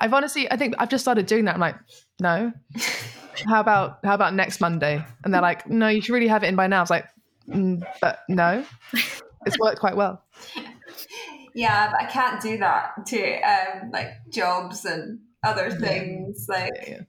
I've honestly, I think I've just started doing that. I'm like, no. how about how about next Monday? And they're like, no, you should really have it in by now. I was like, mm, but no, it's worked quite well. Yeah, but I can't do that to um, like jobs and other things. Like, Yeah, yeah.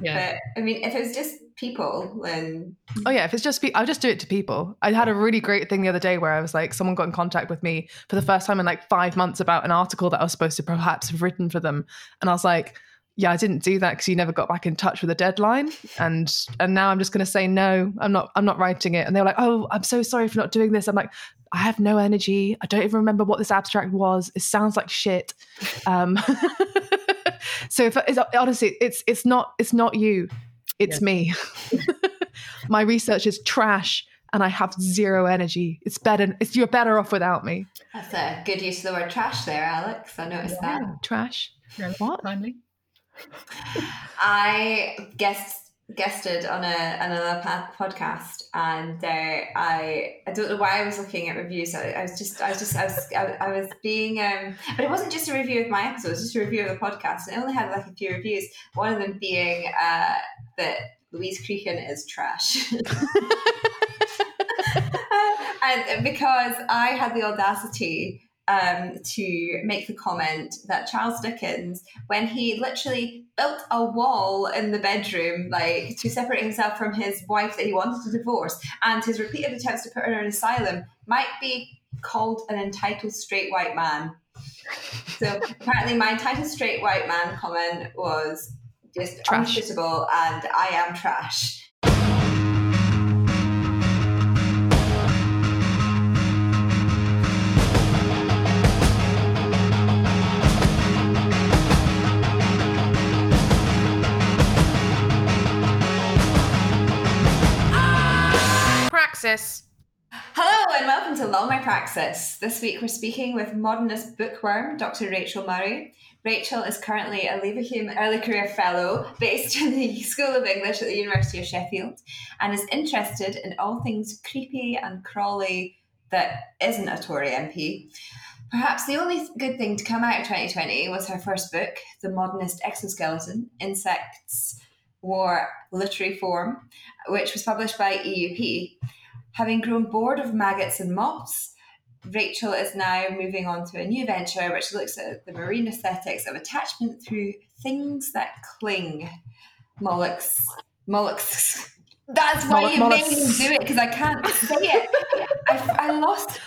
Yeah. but I mean, if it's just people, then Oh yeah, if it's just pe- I'll just do it to people. I had a really great thing the other day where I was like, someone got in contact with me for the first time in like five months about an article that I was supposed to perhaps have written for them, and I was like, yeah, I didn't do that because you never got back in touch with a deadline, and and now I'm just going to say no, I'm not, I'm not writing it, and they were like, oh, I'm so sorry for not doing this. I'm like, I have no energy. I don't even remember what this abstract was. It sounds like shit. Um, so if it's, honestly, it's it's not it's not you, it's Yeah. me. My research is trash, and I have zero energy. It's better. It's you're better off without me. that's a good use of the word trash there, Alex. I noticed that. Trash. Yeah, What? Timely. I guest guested on a another podcast, and uh, I I don't know why I was looking at reviews. I, I was just I was just I was I, I was being um, but it wasn't just a review of my episode. It was just a review of the podcast, and it only had like a few reviews. One of them being uh, that Louise Creakin is trash. and because I had the audacity um, to make the comment that Charles Dickens, when he literally built a wall in the bedroom, like to separate himself from his wife that he wanted to divorce, and his repeated attempts to put her in an asylum, might be called an entitled straight white man. So apparently, my entitled straight white man comment was just Trash. unsuitable, and I am trash. Praxis. Hello and welcome to Law My Praxis. This week we're speaking with modernist bookworm Dr. Rachel Murray. Rachel is currently a Leverhulme Early Career Fellow based in the School of English at the University of Sheffield and is interested in all things creepy and crawly that isn't a Tory MP. Perhaps the only good thing to come out of 2020 was her first book, The Modernist Exoskeleton Insects War Literary Form, which was published by EUP. Having grown bored of maggots and moths, Rachel is now moving on to a new venture which looks at the marine aesthetics of attachment through things that cling. Mollusks. Mollusks. That's why you made me do it because I can't say it. I, I lost.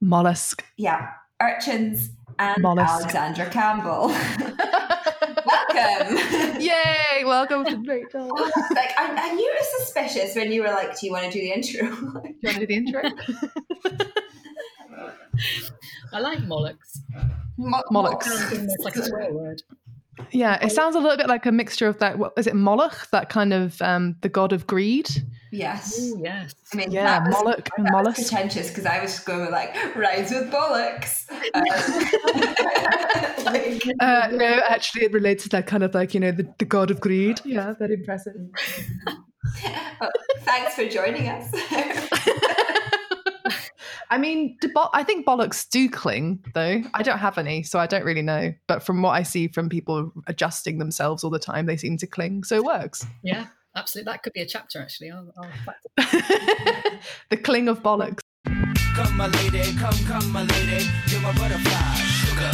Mollusk. Yeah, urchins and Mollusk. Alexandra Campbell. Welcome. Yay! Welcome to Rachel. Do like I, I knew it was suspicious when you were like, "Do you want to do the intro?" do you want to do the intro? I like mollusks. Mo- Mollusks. Sounds almost like a swear word. Yeah, it sounds a little bit like a mixture of that. What is it? Moloch, that kind of um, the god of greed. Yes. Ooh, yes. I mean, Yeah, that was, Moloch and that was pretentious because I was going with like rhymes with bollocks. Um, like, Uh, no, actually, it relates to that kind of like you know the, the god of greed. Yeah, very impressive. well, thanks for joining us. I mean, do bo- I think bollocks do cling, though. I don't have any, so I don't really know. But from what I see from people adjusting themselves all the time, they seem to cling, so it works. Yeah, absolutely. That could be a chapter, actually. I'll, I'll the cling of bollocks. Come, my lady, come, come, my lady. You're my butterfly, sugar.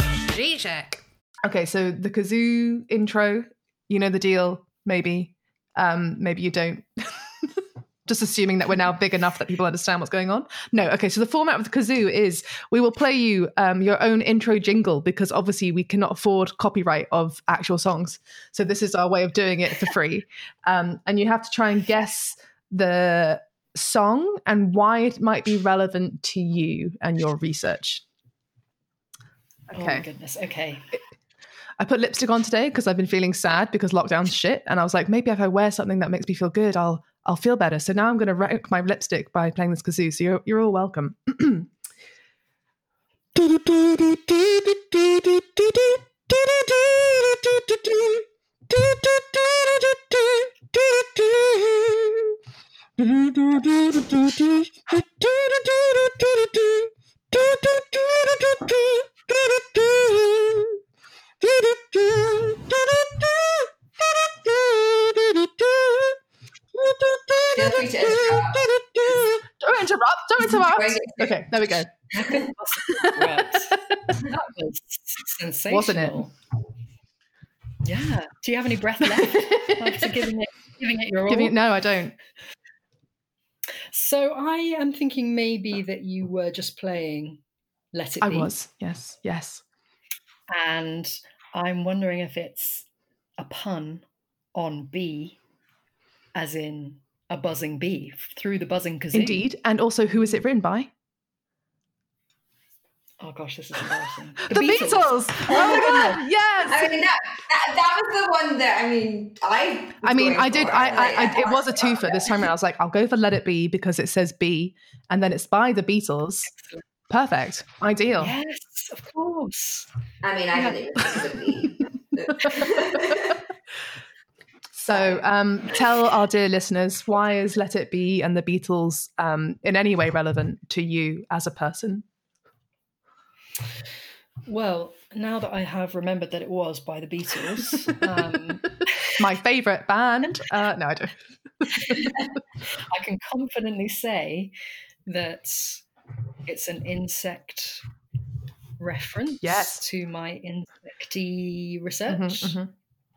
Okay, so the kazoo intro, you know the deal, maybe. Um, maybe you don't. Just assuming that we're now big enough that people understand what's going on. No, okay, so the format of the kazoo is we will play you um, your own intro jingle because obviously we cannot afford copyright of actual songs. So this is our way of doing it for free. Um, and you have to try and guess the song and why it might be relevant to you and your research. Oh, my goodness. Okay. I put lipstick on today because I've been feeling sad because lockdown's shit, and I was like, maybe if I wear something that makes me feel good, I'll I'll feel better. So now I'm going to wreck my lipstick by playing this kazoo. So you're, you're all welcome. feel free to interrupt. Don't interrupt. Don't interrupt. Okay, there we go. I couldn't possibly interrupt. that was sensational. Wasn't it? Yeah. Do you have any breath left after giving it, giving it your all? It, no, I don't. So I am thinking maybe that you were just playing Let It I Be. I was. Yes, yes. And I'm wondering if it's a pun on bee, as in a buzzing bee through the buzzing kazoo. Indeed. And also, who is it written by? Oh gosh, this is embarrassing. The, Beatles. Oh my oh god! Yes. I mean, that, that, that was the one that, I mean, I. I mean, I did. for. I, I, I, it was a about twofer this time around. I was like, I'll go for Let It Be because it says B, and then it's by the Beatles. Perfect, ideal. Yes, of course. I mean, I didn't even think of the bee. So, um, tell our dear listeners why is Let It Be and the Beatles um, in any way relevant to you as a person? Well, now that I have remembered that it was by the Beatles, um, My favorite band. Uh, no, I don't. I can confidently say that it's an insect reference Yes. to my insecty research. Mhm, mhm.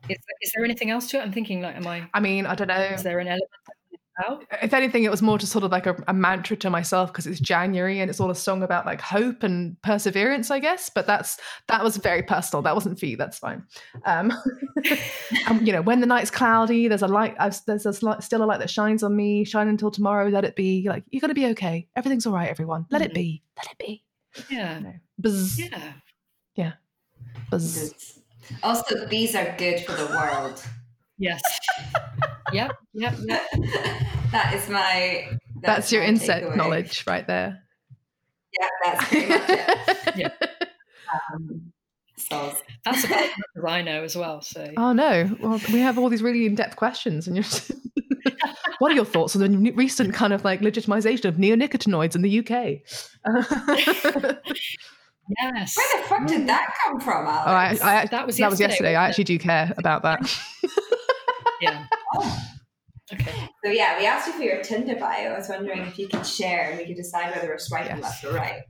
Is, is there anything else to it? I'm thinking, like, am I? I mean, I don't know. Is there an element that I missed out? If anything, it was more just sort of like a, a mantra to myself because it's January and it's all a song about like hope and perseverance, I guess. But that's that was very personal. That wasn't for you. That's fine. Um, um, you know, when the night's cloudy, there's a light. I've, there's a, sli- still a light that shines on me. Shine until tomorrow. Let it be. Like you're gonna be okay. Everything's all right. Everyone, let it Mhm. be. Let it be. Yeah, No. Buzz. yeah, Buzz. Also, bees are good for the world. yes, yep, yep, yep. that is my. That's, your my insect takeaway. knowledge right there. Yeah, that's pretty much it. Yeah. Um, soz. That's about as much as I know as well. So Oh no! Well, we have all these really in-depth questions, and you're. what are your thoughts on the recent kind of like legitimization of neonicotinoids in the UK? Yes, Where the fuck did that come from, oh, I, I, That was that was yesterday, yesterday. I actually do care about that. yeah. Oh. Okay. So yeah, we asked you for your Tinder bio. I was wondering if you could share and we could decide whether we're swiping Yes. left or right.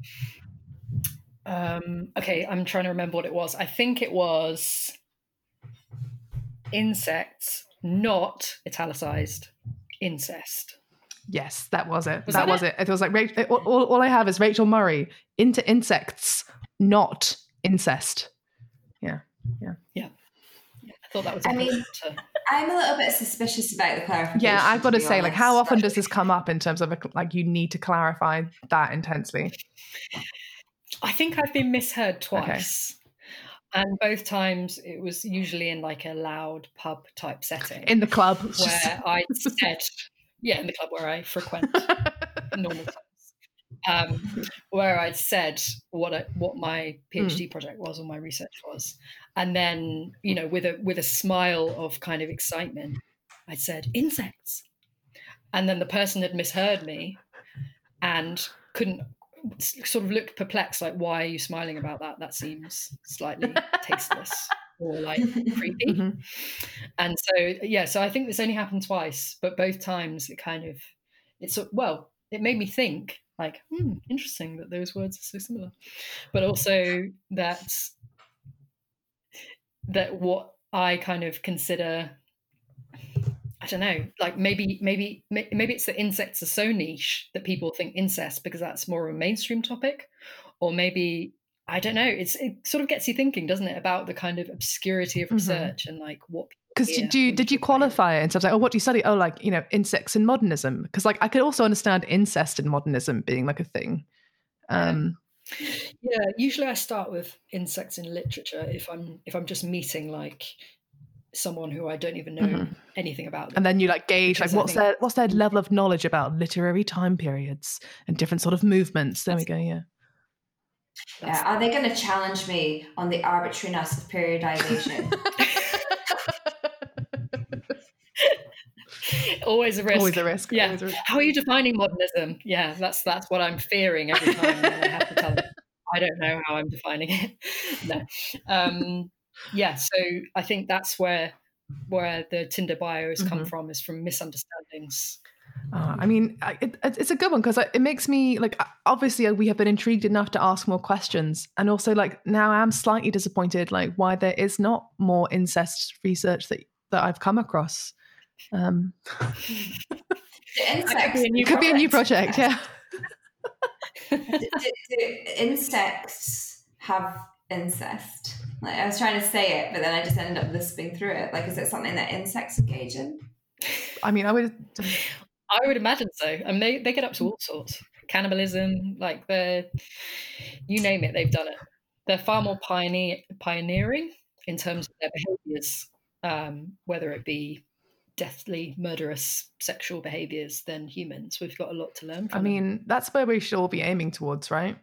Um, okay, I'm trying to remember what it was. I think it was insects, not italicized incest. Yes, that was it. Was that, that was it? It was like all, all, all I have is Rachel Murray into insects, not incest. Yeah, yeah, yeah. I thought that was. I mean- to- I'm a little bit suspicious about the clarification. Yeah, I've got to be say, like, how often does this come up in terms of a, like you need to clarify that intensely? I think I've been misheard twice. And both times it was usually in like a loud pub type setting In the club, it's just- where I said, yeah, in the club where I frequent normal times, um, where I'd said what I, what my PhD project was or my research was, and then you know with a with a smile of kind of excitement, I said insects, and then the person had misheard me, and couldn't sort of looked perplexed, like why are you smiling about that? That seems slightly tasteless or like creepy. Mhm. And so yeah, so I think this only happened twice, but both times it kind of it's well, it made me think like, hmm, interesting that those words are so similar. But also that that what I kind of consider I don't know, like maybe maybe maybe it's that insects are so niche that people think incest because that's more of a mainstream topic, or maybe I don't know. It's it sort of gets you thinking, doesn't it, about the kind of obscurity of Mhm. research and like what Because do you, did you qualify it in terms of like, oh, what do you study? Oh, like you know, insects in modernism. Because like I could also understand incest in modernism being like a thing. Um, Yeah, usually I start with insects in literature if I'm if I'm just meeting like someone who I don't even know Mhm. anything about. Them. and then you like gauge like Because what's their what's their level of knowledge about literary time periods and different sort of movements. There we go. Yeah. Yeah, are they going to challenge me on the arbitrariness of periodization? always a risk. Always a risk. Yeah. always a risk. How are you defining modernism? Yeah, that's that's what I'm fearing every time I have to tell them. I don't know how I'm defining it. no. Um, yeah, so I think that's where where the Tinder bio has come from is from misunderstandings Uh, I mean, it, it- it's a good one because it makes me like. Obviously, we have been intrigued enough to ask more questions, and also like now I'm slightly disappointed, like why there is not more incest research that that I've come across. Um, The could insects. be a new could be a new project, yeah. do, do, do insects have incest? Like I was trying to say it, but then I just ended up lisping through it. Like, is it something that insects engage in? I mean, I would. I would imagine so. And they, they get up to all sorts. Cannibalism, like the you name it, they've done it. They're far more pioneer pioneering in terms of their behaviors, um, whether it be deathly murderous sexual behaviors than humans. We've got a lot to learn from I them. mean, that's where we should all be aiming towards, right?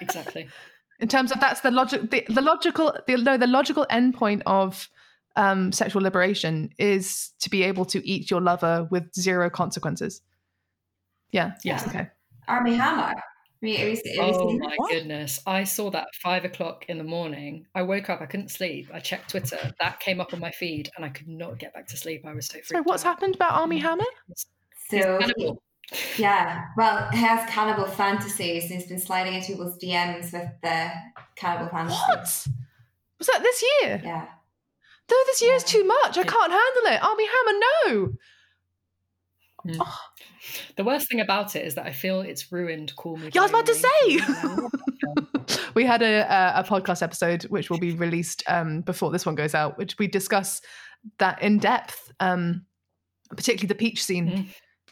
exactly. in terms of that's the logic the, the logical the, no the logical endpoint of um sexual liberation is to be able to eat your lover with zero consequences yeah Yes. okay Armie Hammer. Have you, have you seen, have you Oh my What? goodness. I saw that at five o'clock in the morning. I woke up, I couldn't sleep. I checked Twitter. That came up on my feed and I could not get back to sleep. I was so freaked so what's out. happened about armie hammer So yeah, well, he has cannibal fantasies, and he's been sliding into people's DMs with the cannibal fantasies. what was that this year Yeah. Though this year is Yeah. too much i can't handle it armie hammer no The worst thing about it is that I feel it's ruined Call Me. Yeah, I was about to say. Name. I love that film. we had a, a a podcast episode which will be released um before this one goes out which we discuss that in depth um particularly the peach scene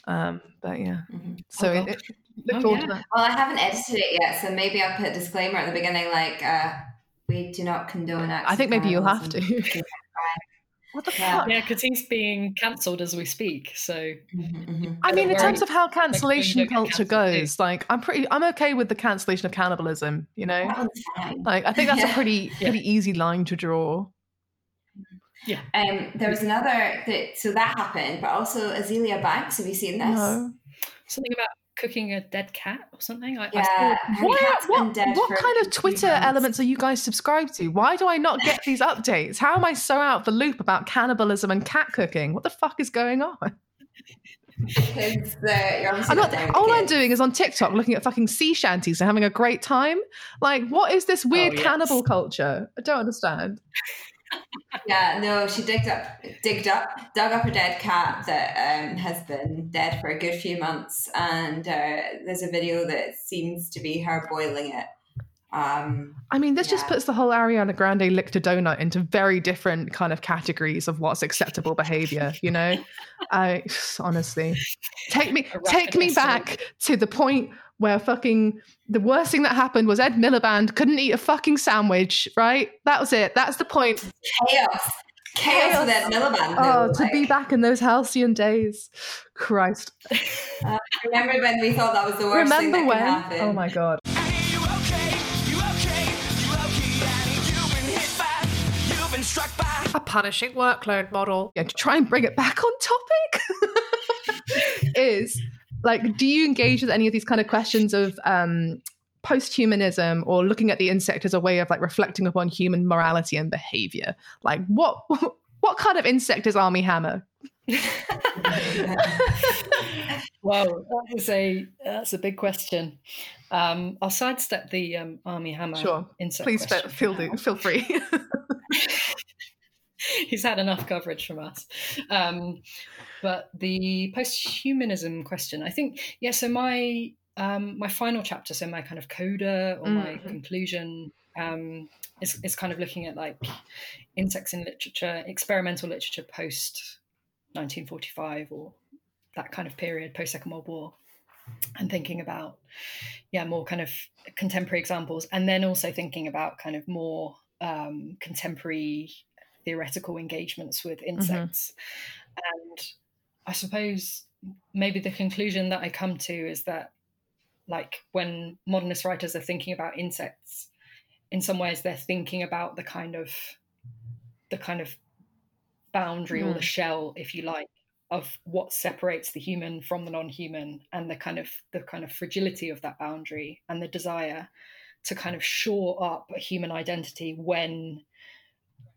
um but yeah Mhm. so Oh, it, it, look Oh, forward yeah. to that Well, I haven't edited it yet, so maybe I'll put a disclaimer at the beginning, like uh, we do not condone acts. I think of maybe you'll have to. What the Yeah. fuck? Yeah, because he's being cancelled as we speak. So Mhm, mhm. I mean, in terms of how cancellation don't culture cancelled too. goes, like I'm pretty, I'm okay with the cancellation of cannibalism. You know, That one's fine. like I think that's a Yeah. pretty, Yeah. pretty easy line to draw. Yeah. Um, there was another that so that happened, but also Azealia Banks. Have you seen this? No. something about cooking a dead cat or something. I, I Yeah. saw- Her What, what, what kind of Twitter months. elements are you guys subscribed to? Why do I not get these updates? How am I so out of the loop about cannibalism and cat cooking? What the fuck is going on? Because uh, I'm not not, there with all I'm doing is on TikTok looking at fucking sea shanties and having a great time. Like, what is this weird Oh, yes. cannibal culture? I don't understand. Yeah, no, she digged up, digged up, dug up a dead cat that um, has been dead for a good few months, and uh, there's a video that seems to be her boiling it. Um, I mean, this just puts the whole Ariana Grande licked a donut into very different kind of categories of what's acceptable behavior. You know, I honestly take me take me back to the point where fucking the worst thing that happened was Ed Miliband couldn't eat a fucking sandwich. Right, that was it. That's the point. chaos, chaos, with that Miliband. Oh, though, to be back in those halcyon days, Christ! Uh, remember when we thought that was the worst thing that when? could happen? Oh my god. You okay? You okay? You okay, You've been hit by, you've been struck by. a punishing workload model. Yeah, to try and bring it back on topic is like, do you engage with any of these kind of questions of um, post-humanism or looking at the insect as a way of like reflecting upon human morality and behavior? Like, what what kind of insect is Armie Hammer? Well, that is a that's a big question. Um, I'll sidestep the um, armie hammer. Sure. insect Please feel feel, do, feel free. He's had enough coverage from us. Um, but the post-humanism question, I think, yeah. So my um, my final chapter, so my kind of coda or my Mhm. conclusion, um, is is kind of looking at like insects in literature, experimental literature post 1945 or that kind of period, post Second World War, and thinking about yeah more kind of contemporary examples, and then also thinking about kind of more um, contemporary theoretical engagements with insects. And I suppose maybe the conclusion that I come to is that, like, when modernist writers are thinking about insects, in some ways they're thinking about the kind of the kind of boundary or the Mm. shell, if you like, of what separates the human from the non-human and the kind of the kind of fragility of that boundary and the desire to kind of shore up a human identity when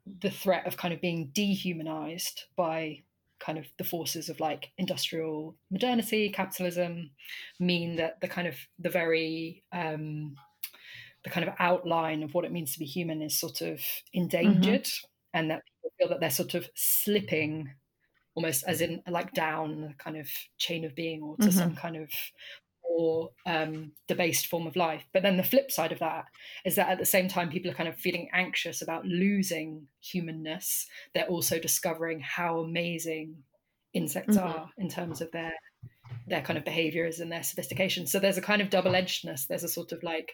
the threat of kind of being dehumanized by kind of the forces of like industrial modernity, capitalism, mean that the kind of the very um, the kind of outline of what it means to be human is sort of endangered, and that people feel that they're sort of slipping almost as in like down the kind of chain of being or to Mhm. some kind of more um, debased form of life. But then the flip side of that is that at the same time, people are kind of feeling anxious about losing humanness. They're also discovering how amazing insects Mhm. are in terms of their their kind of mm. behaviors and their sophistication. So there's a kind of double edgedness. There's a sort of like,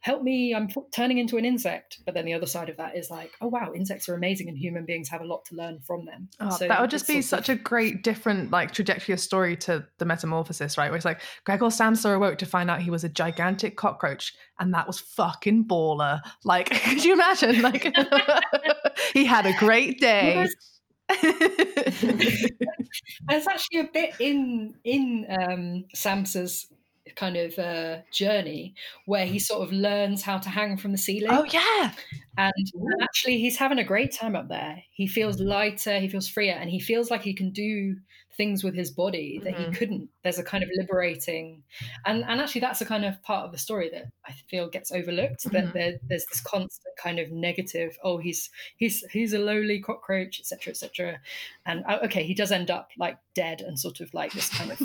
help me, I'm turning into an insect. But then the other side of that is like, oh wow, insects are amazing and human beings have a lot to learn from them. Oh, so that would just be such of- a great different like trajectory of story to the metamorphosis, right? Where it's like Gregor Samsa awoke to find out he was a gigantic cockroach, and that was fucking baller. Like, could you imagine? Like, he had a great day. There's actually a bit in in um, Samsa's kind of uh, journey where he sort of learns how to hang from the ceiling. oh yeah, and, and actually he's having a great time up there he feels lighter he feels freer and he feels like he can do things with his body that Mhm. he couldn't there's a kind of liberating and and actually that's a kind of part of the story that i feel gets overlooked Mhm. that there, there's this constant kind of negative oh he's he's he's a lowly cockroach etc etc and uh, okay he does end up like dead and sort of like this kind of.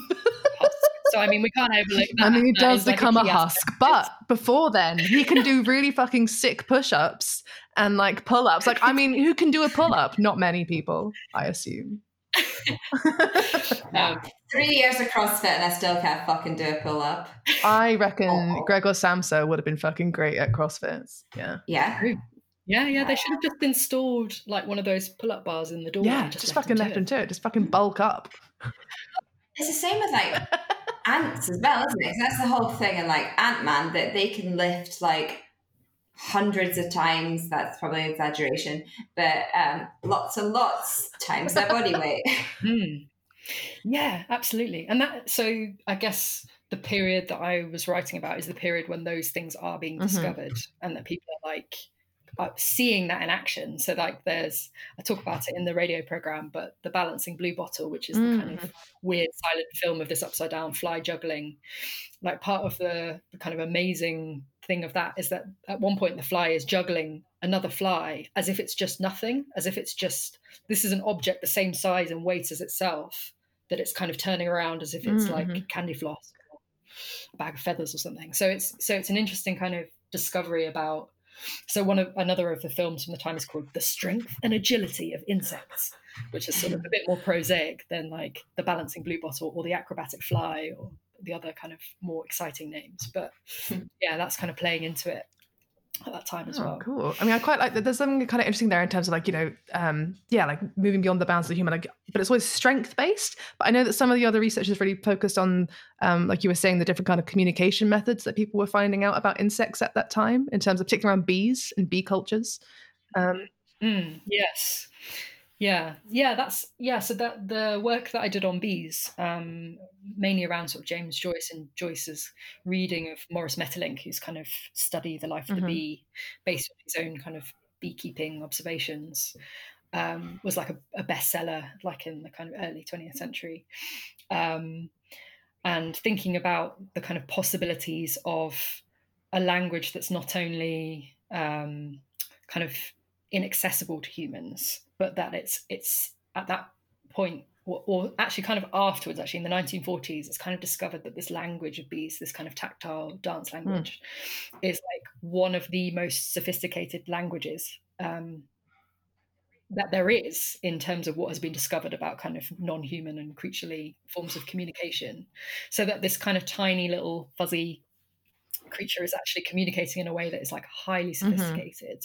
So i mean we can't overlook that I mean, he That does is, like, become a key aspect husk, but before then, he can do really fucking sick push-ups and like pull-ups. Like, I mean, who can do a pull-up? Not many people, I assume. um, Three years of CrossFit and I still can't fucking do a pull up. I reckon Oh. Gregor Samsa would have been fucking great at CrossFit. Yeah. Yeah. Yeah, yeah, they should have just installed like one of those pull-up bars in the door. Yeah, and just, left fucking left to him it. to it. Just fucking bulk up. It's the same with like ants as well, isn't it? that's the whole thing And like Ant Man that they can lift like hundreds of times. That's probably an exaggeration, but um, lots and lots times their body weight. Hmm. Yeah, absolutely. And that, so I guess the period that I was writing about is the period when those things are being Mhm. discovered and that people are like Uh, seeing that in action. So, like, there's, I talk about it in the radio program, but the Balancing Blue Bottle, which is the kind of mm. weird silent film of this upside down fly juggling, like, part of the, the kind of amazing thing of that is that at one point the fly is juggling another fly as if it's just nothing, as if it's just, this is an object the same size and weight as itself that it's kind of turning around as if it's Mhm. like mm-hmm. candy floss a bag of feathers or something. So it's so it's an interesting kind of discovery about. So one of another of the films from the time is called "The Strength and Agility of Insects," which is sort of a bit more prosaic than like the balancing blue bottle or the acrobatic fly or the other kind of more exciting names. But yeah, that's kind of playing into it at that time as Oh, well. cool. I mean, I quite like that. There's something kind of interesting there in terms of like, you know, um, yeah, like moving beyond the bounds of the human, like, but it's always strength based. But I know that some of the other research is really focused on, um, like you were saying, the different kind of communication methods that people were finding out about insects at that time, in terms of particularly around bees and bee cultures. Um, Mm, yes. Yeah. Yeah, that's yeah, so that the work that I did on bees, um, mainly around sort of James Joyce and Joyce's reading of Maurice Maeterlinck, who's kind of study the life of the bee based on his own kind of beekeeping observations, um, was like a, a bestseller, like in the kind of early 20th century. Um, and thinking about the kind of possibilities of a language that's not only um, kind of inaccessible to humans, but that it's it's at that point, or, or actually kind of afterwards, actually in the 1940s, it's kind of discovered that this language of bees, this kind of tactile dance language, is like one of the most sophisticated languages um, that there is in terms of what has been discovered about kind of non-human and creaturely forms of communication. So that this kind of tiny little fuzzy creature is actually communicating in a way that is like highly sophisticated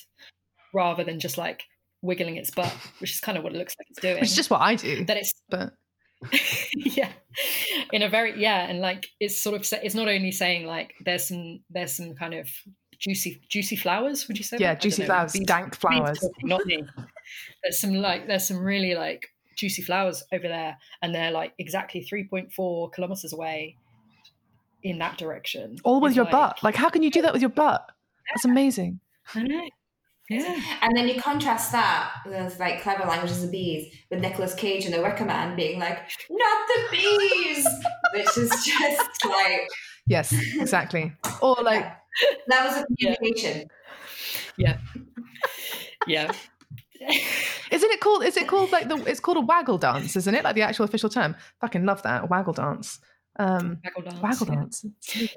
rather than just like wiggling its butt, which is kind of what it looks like it's doing. which is just what I do. that it's But yeah in a very yeah and like it's sort of it's not only saying like there's some there's some kind of juicy juicy flowers would you say yeah, juicy know, flowers, dank flowers. talking, not me there's some like there's some really like juicy flowers over there and they're like exactly 3.4 kilometers away in that direction All with It's your butt. Like, how can you do that with your butt? That's amazing. I know. Yeah. And then you contrast that with like clever languages of bees with Nicolas Cage and the Wicker Man being like, not the bees, which is just like Yes, exactly. Or like, that was a communication. Yeah. communication. Yeah. isn't it called? Is it called like the? It's called a waggle dance, isn't it? Like the actual official term. Fucking love that waggle dance. Um, Waggle dance. waggle yeah. dance.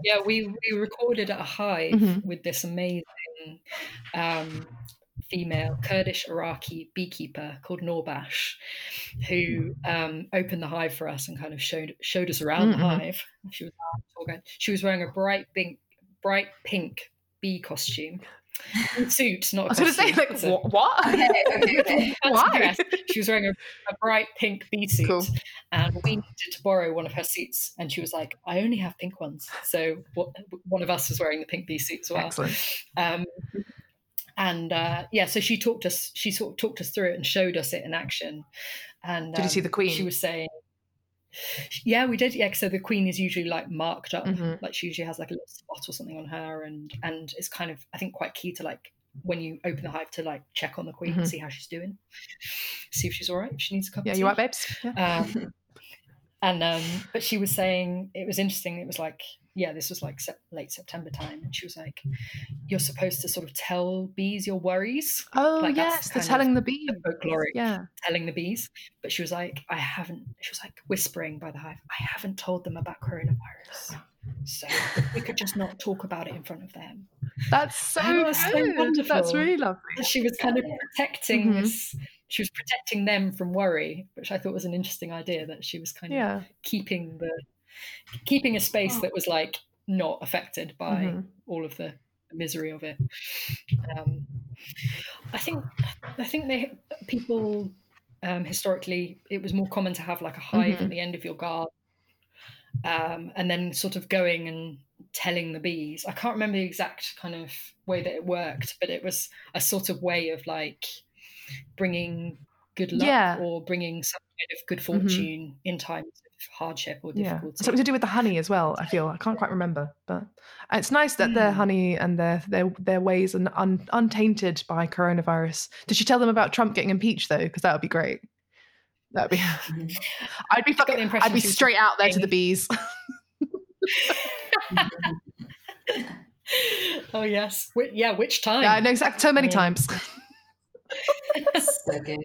Yeah, we, we recorded at a hive Mhm. with this amazing um, female Kurdish Iraqi beekeeper called Norbash, who um, opened the hive for us and kind of showed showed us around Mhm. the hive. She was our tour guide. She was wearing a bright pink bright pink bee costume. Suit, not a I was going to say like It's a- what? what? Okay, okay, okay. Why? She was wearing a, a bright pink bee suit, Cool. and we needed to borrow one of her suits. And she was like, "I only have pink ones." So what, one of us was wearing the pink bee suit as well. Excellent. Um, and uh, yeah, so she talked us. She sort of talked us through it and showed us it in action. And Did you see um, the Queen? She was saying, "Yeah, we did. Yeah, so the Queen is usually like marked up. Mhm. Like she usually has like a little spot or something on her, and and it's kind of I think quite key to like when you open the hive to like check on the Queen, Mhm. see how she's doing, see if she's all right. If she needs a cup. Yeah, you right, babes? Yeah. Um, and um, but she was saying it was interesting. It was like, yeah, this was like sep- late September time, and she was like, "You're supposed to sort of tell bees your worries, Oh like, yes, the telling the bee. the folkloric Yeah. telling the bees." But she was like, "I haven't." She was like whispering by the hive, "I haven't told them about coronavirus." So we could just not talk about it in front of them. That's so that's so good. That's really lovely. She was kind of protecting Mhm. this. She was protecting them from worry, which I thought was an interesting idea. That she was kind of Yeah. keeping the keeping a space Oh. that was like not affected by Mhm. all of the misery of it. Um, I think I think they people um, historically it was more common to have like a hive Mhm. at the end of your garden, um, and then sort of going and telling the bees. I can't remember the exact kind of way that it worked, but it was a sort of way of like bringing good luck Yeah. or bringing some kind of good fortune in times of hardship or Yeah. Something to do with the honey as well, I feel. I can't quite remember. But it's nice that their Mm. honey and their their their ways are un, untainted by coronavirus. Did she tell them about Trump getting impeached though? Because that would be great. That'd be I'd be fucking I'd be she was straight out there to the bees. oh yes, Wh- yeah. Which time? yeah, I know exactly so many Yeah. times. so good.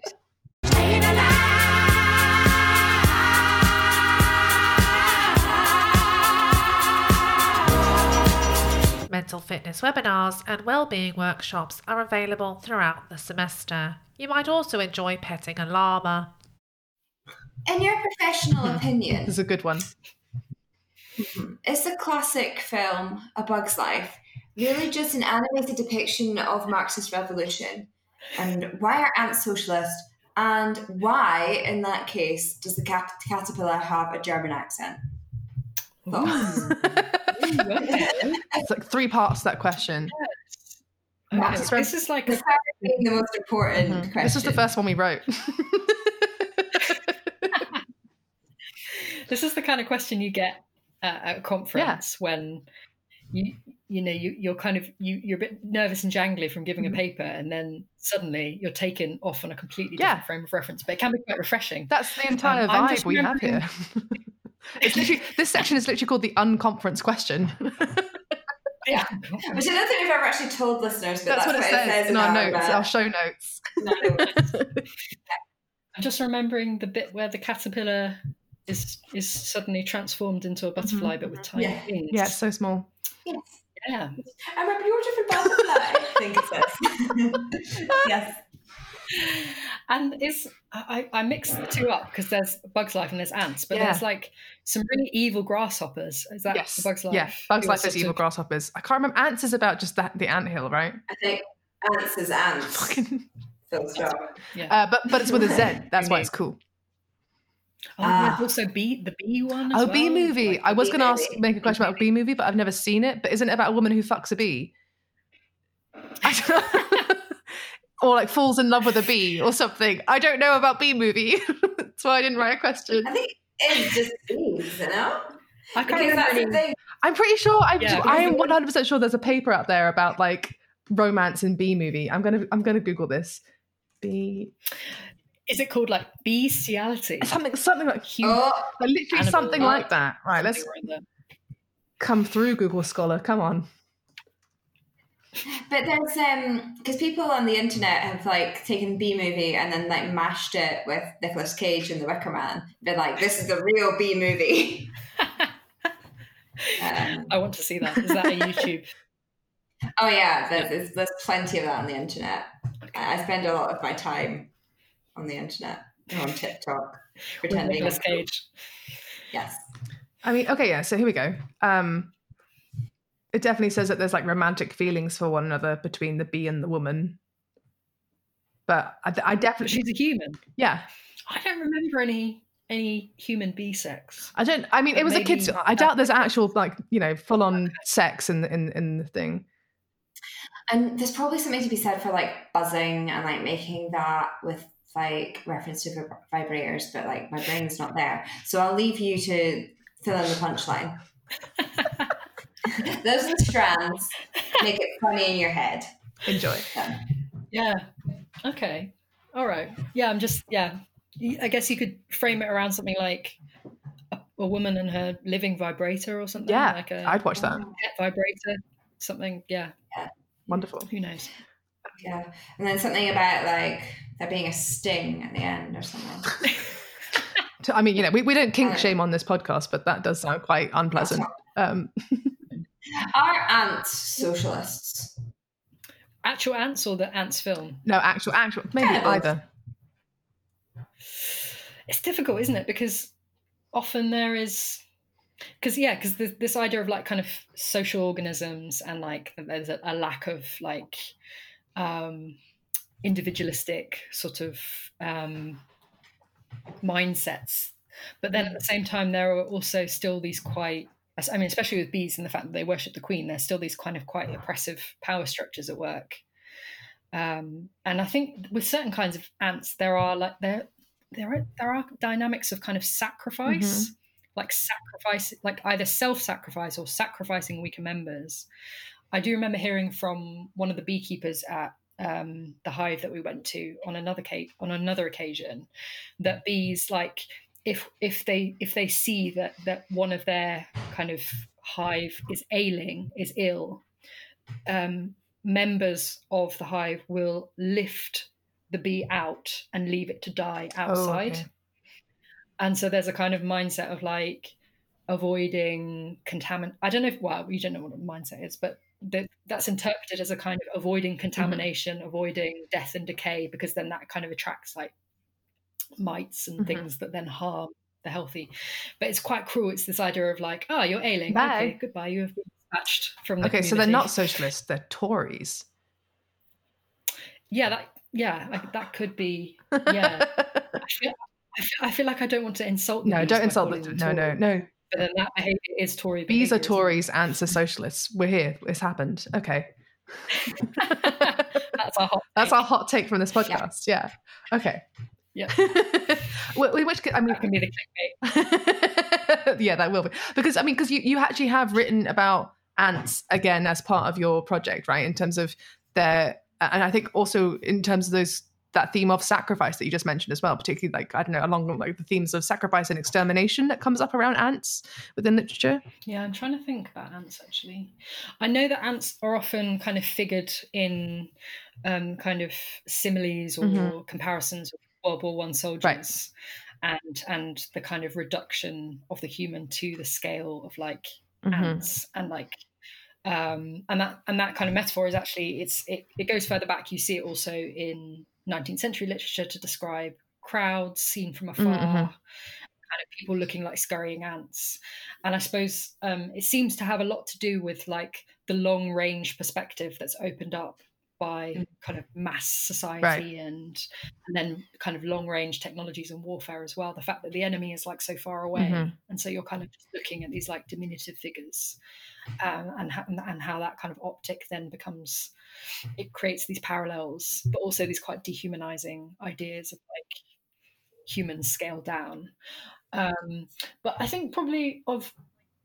Mental fitness webinars and well-being workshops are available throughout the semester. You might also enjoy petting a llama. In your professional hmm. opinion, This is a good one. Mm-hmm. is the classic film A Bug's Life really just an animated depiction of Marxist revolution? And why are ants socialist? And why, in that case, does the cat- caterpillar have a German accent? Thoughts? Okay. it's like three parts to that question. Okay, That's This is like The third the most important Mhm. question. This is the first one we wrote. this is the kind of question you get at, at a conference when you you know you, you're kind of you you're a bit nervous and jangly from giving a paper and then suddenly you're taken off on a completely different Yeah. frame of reference but it can be quite refreshing That's the entire Um, vibe we have here. it's literally this section is literally called the unconference question. yeah Which I don't think we've ever actually told listeners, but That's, that's, what it says, in our notes, our show notes. uh, i'm just remembering the bit where the caterpillar is is suddenly transformed into a butterfly but with tiny Yeah. wings Yeah, it's so small. Yes. Yeah I'm a beautiful butterfly. I think it says. yes. And it's I, I mix the two up because there's Bugs Life and there's ants, but Yeah. there's like some really evil grasshoppers. Is that yes. the Bugs Life? Yeah, Bugs Who Life are is evil of- grasshoppers. I can't remember. Ants is about just that the anthill, right? I think ants is ants. Fucking- Full stop. Yeah. uh, but but it's with a Z. That's why it's cool. oh, Ah. there's also B, the B one. As Oh, bee well. movie. Like, I was going to ask, make a question about a bee movie, but I've never seen it. But isn't it about a woman who fucks a bee? I don't- or like falls in love with a bee or something. I don't know about bee movie. That's why I didn't write a question. I think it's just bees, you know? I can't Because remember that's the any. thing. I'm pretty sure. I'm, Yeah, I am 100 percent sure there's a paper out there about like romance and bee movie. I'm gonna I'm gonna Google this. Bee Is it called like bestiality? something something like human, Oh, like literally something life. like that. Right, let's Something come through Google Scholar. Come on. But there's um because people on the internet have like taken B movie and then like mashed it with Nicolas Cage and The Wicker Man. Been like, this is the real B movie. Um, I want to see that. Is that a YouTube? oh yeah, there's, there's there's plenty of that on the internet. I I spend a lot of my time on the internet on TikTok pretending. Nicolas Cage. Yes. I mean, okay, yeah. So here we go. Um, it definitely says that there's like romantic feelings for one another between the bee and the woman. But I, I definitely, she's a human. yeah. I don't remember any any human bee sex. I don't. I mean, it But was a kids. I doubt there's actual like you know full on sex in the in in the thing. And there's probably something to be said for like buzzing and like making that with like reference to vibrators, but like my brain's not there. So I'll leave you to fill in the punchline. Those are the strands. Make it funny in your head. Enjoy. Done. Yeah. Okay. All right. Yeah, I'm just yeah. I guess you could frame it around something like a, a woman and her living vibrator or something. Yeah, like a I'd watch that. pet vibrator. Something. Yeah. Wonderful. Who knows? Yeah. And then something about like there being a sting at the end or something. I mean, you know, we, we don't kink shame on this podcast, but that does sound quite unpleasant. Um, Are ants socialists? Actual ants or the ants film? no, actual, actual, maybe Yeah, both. either. It's difficult, isn't it? Because often there is because yeah because this, this idea of like kind of social organisms and like there's a, a lack of like um individualistic sort of um mindsets but then at the same time there are also still these quite i mean especially with bees and the fact that they worship the queen there's still these kind of quite oppressive power structures at work. Um and i think with certain kinds of ants there are like there there are there are dynamics of kind of sacrifice like sacrifice like either self-sacrifice or sacrificing weaker members. I do remember hearing from one of the beekeepers at um, the hive that we went to on another ca- on another occasion that bees like if if they if they see that that one of their kind of hive is ailing is ill um, members of the hive will lift the bee out and leave it to die outside okay. and so there's a kind of mindset of like avoiding contamin i don't know if well you don't know what a mindset is but that that's interpreted as a kind of avoiding contamination avoiding death and decay because then that kind of attracts like mites and Mhm. things that then harm the healthy but it's quite cruel it's this idea of like oh you're ailing Bye. okay goodbye you have been dispatched from the Okay, so they're not socialists; they're Tories. yeah that yeah that could be yeah I feel, I feel, I feel like I don't want to insult. no, don't insult calling them. them No, no, no. But then that behaviour is Tory. Are behaviour, isn't it? Tories, ants are socialists. We're here. It's happened. Okay. That's a hot. That's our hot take from this podcast. Yeah. Okay. Yeah. Wh- which I mean, That can be the clickbait. yeah, that will be because I mean, because you you actually have written about ants again as part of your project, right? In terms of their, and I think also in terms of those that theme of sacrifice that you just mentioned as well, particularly like I don't know along like the themes of sacrifice and extermination that comes up around ants within literature. Yeah, I'm trying to think about ants actually. I know that ants are often kind of figured in um, kind of similes or Mhm. comparisons World War One soldiers, and and the kind of reduction of the human to the scale of like Mhm. ants and like um and that and that kind of metaphor is actually it's it, it goes further back you see it also in 19th century literature to describe crowds seen from afar mhm. kind of people looking like scurrying ants and i suppose um it seems to have a lot to do with like the long range perspective that's opened up by kind of mass society and and then kind of long range technologies and warfare as well. The fact that the enemy is like so far away Mhm. and so you're kind of just looking at these like diminutive figures um, and, and how that kind of optic then becomes it creates these parallels but also these quite dehumanizing ideas of like humans scaled down. Um, but i think probably of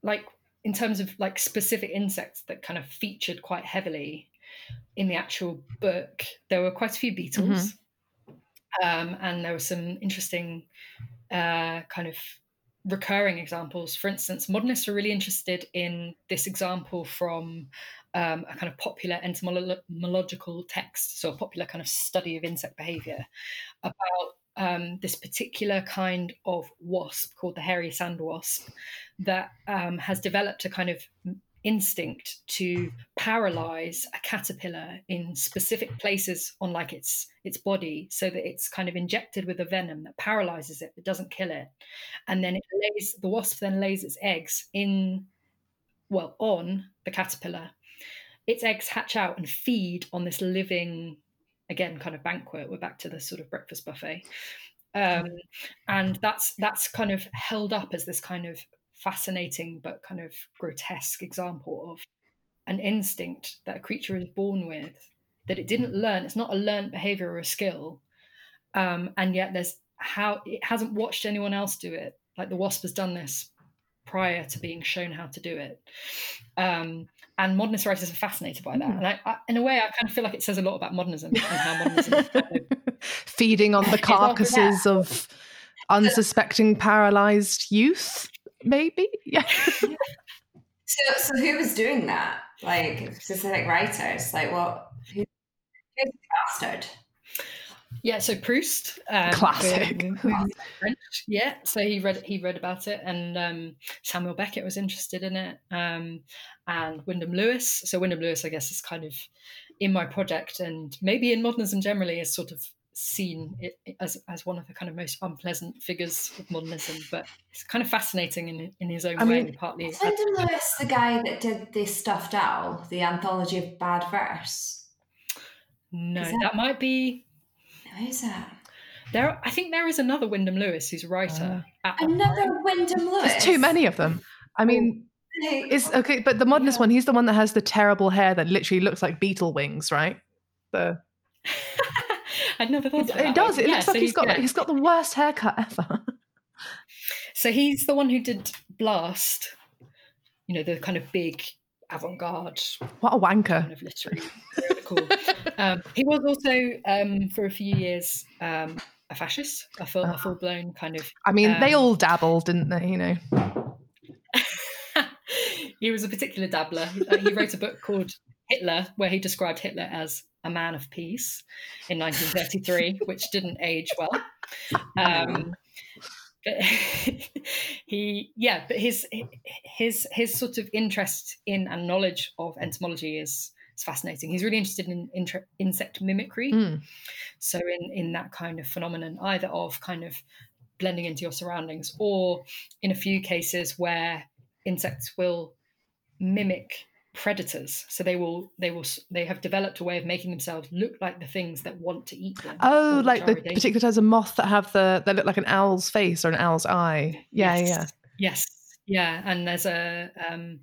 like in terms of like specific insects that kind of featured quite heavily in the actual book, there were quite a few beetles, um, and there were some interesting uh, kind of recurring examples. For instance, modernists were really interested in this example from um, a kind of popular entomological text, so a popular kind of study of insect behavior, about um, this particular kind of wasp called the hairy sand wasp that um, has developed a kind of instinct to paralyze a caterpillar in specific places on like its its body so that it's kind of injected with a venom that paralyzes it but doesn't kill it. And then it lays the wasp then lays its eggs in well on the caterpillar. Its eggs hatch out and feed on this living again kind of banquet. We're back to the sort of breakfast buffet. Um, and that's that's kind of held up as this kind of fascinating but kind of grotesque example of an instinct that a creature is born with that it didn't learn. It's not a learned behavior or a skill um, and yet there's how it hasn't watched anyone else do it. Like the wasp has done this prior to being shown how to do it. Um, and modernist writers are fascinated by that. And I, I, in a way, I kind of feel like it says a lot about modernism and how modernism feeding on the carcasses of unsuspecting paralyzed youth. Maybe, yeah. so, so who was doing that? Like specific writers? Like what? Who, who's the bastard? Yeah, so Proust, um, classic. French. Yeah, so he read he read about it, and um, Samuel Beckett was interested in it, um, and Wyndham Lewis. So Wyndham Lewis, I guess, is kind of in my project, and maybe in modernism generally, is sort of seen as as one of the kind of most unpleasant figures of modernism, but it's kind of fascinating in in his own I way. Mean, partly, Wyndham Lewis, the guy that did the stuffed owl, the anthology of bad verse. No, that, that might be who's that? There, I think there is another Wyndham Lewis who's a writer. Uh, another Wyndham Lewis. There's too many of them. I mean, is okay, but the modernist yeah. one, he's the one that has the terrible hair that literally looks like beetle wings, right? The I'd never thought it, it does. It yeah, looks like so he's got yeah. he's got the worst haircut ever. so he's the one who did Blast. You know, the kind of big avant-garde. What a wanker! Kind of literary. cool. Um, he was also um, for a few years um, a fascist, a full, a ah. full-blown kind of. I mean, they um, all dabbled, didn't they? You know. he was a particular dabbler. Uh, he wrote a book called Hitler, where he described Hitler as a man of peace in 1933, which didn't age well. Um, but he, yeah, but his his his sort of interest in and knowledge of entomology is is fascinating. He's really interested in insect mimicry. Mm. So in in that kind of phenomenon, either of kind of blending into your surroundings, or in a few cases where insects will mimic predators so they will they will they have developed a way of making themselves look like the things that want to eat them oh like the particular types of moth that have the that look like an owl's face or an owl's eye yeah yes. yeah yes yeah and there's a um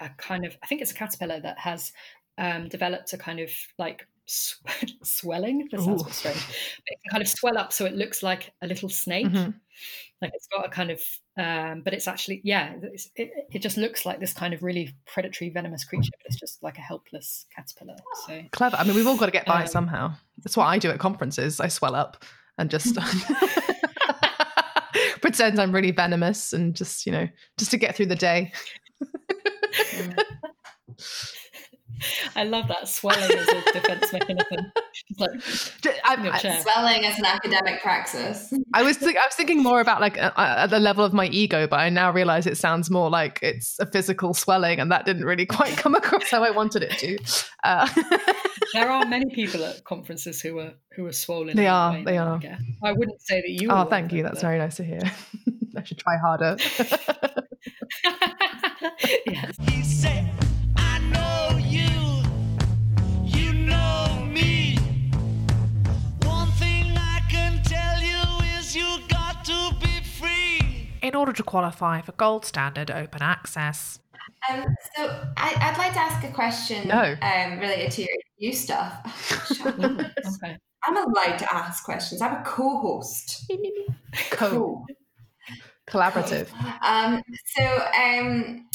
a kind of i think it's a caterpillar that has um developed a kind of like swelling. That sounds strange. But it can kind of swell up so it looks like a little snake. Mm-hmm. Like it's got a kind of, um, but it's actually, yeah, it's, it, it just looks like this kind of really predatory, venomous creature, but it's just like a helpless caterpillar. So clever. I mean, we've all got to get by um, somehow. That's what I do at conferences. I swell up and just pretend I'm really venomous and just, you know, just to get through the day. I love that swelling as a defense mechanism. like I, swelling as an academic praxis. I was th- I was thinking more about like uh, uh, at the level of my ego, but I now realize it sounds more like it's a physical swelling, and that didn't really quite come across how I wanted it to. Uh, there are many people at conferences who are who are swollen. They are. They are. I, I wouldn't say that you. Oh, thank you. That's very nice to hear. I should try harder. yes. In order to qualify for gold standard open access. Um, so I, would like to ask a question no. um, related to your new stuff. okay. I'm allowed to ask questions. I'm a co-host. Co. Collaborative. Um, so um,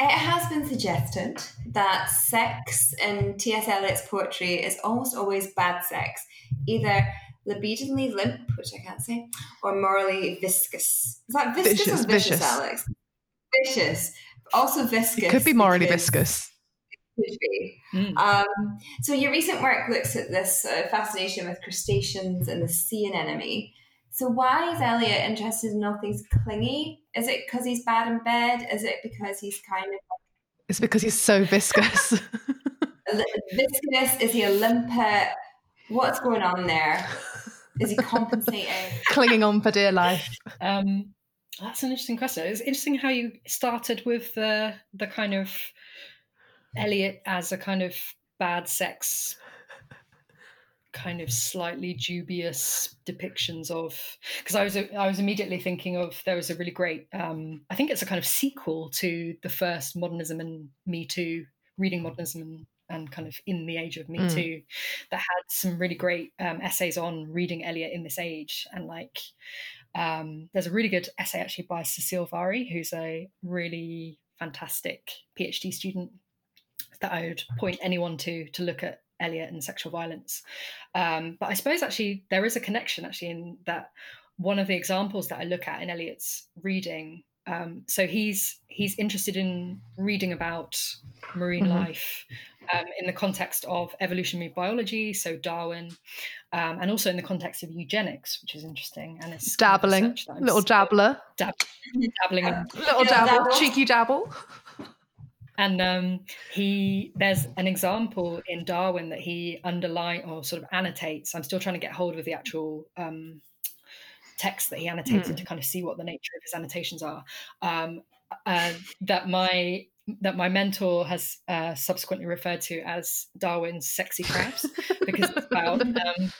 It has been suggested that sex in T.S. Eliot's poetry is almost always bad sex, either libidinally limp, which I can't say, or morally viscous. Is that viscous Vicious, or vicious, vicious. Alex? Vicious. Also viscous. It could be morally because- viscous. Could be. Mm. Um, so your recent work looks at this uh, fascination with crustaceans and the sea anemone. So why is Eliot interested in all things clingy? Is it because he's bad in bed? Is it because he's kind of It's because he's so viscous. viscous? Is he a limpet? What's going on there? Is he compensating? Clinging on for dear life. Um, that's an interesting question. It's interesting how you started with the the kind of Eliot as a kind of bad sex, kind of slightly dubious depictions of. Because I was I was immediately thinking of there was a really great. Um, I think it's a kind of sequel to the first modernism and Me Too reading modernism and, and kind of in the age of Me Mm. Too that had some really great um, essays on reading Eliot in this age and like um, there's a really good essay actually by Cecile Vari, who's a really fantastic PhD student that I would point anyone to to look at Eliot and sexual violence. Um, but I suppose actually there is a connection actually in that one of the examples that I look at in Eliot's reading. Um, so he's he's interested in reading about marine Mhm. life um, in the context of evolutionary biology, so Darwin, um, and also in the context of eugenics, which is interesting. And it's kind of Dabbling. research that I'm Little still dabbler. dab- dabbling in Little Yeah, dabble. dabble. Cheeky dabble. And um, he, there's an example in Darwin that he underline or sort of annotates. I'm still trying to get hold of the actual um, text that he annotated Hmm. and to kind of see what the nature of his annotations are. Um, uh, that my that my mentor has uh, subsequently referred to as Darwin's sexy crabs because it's about um,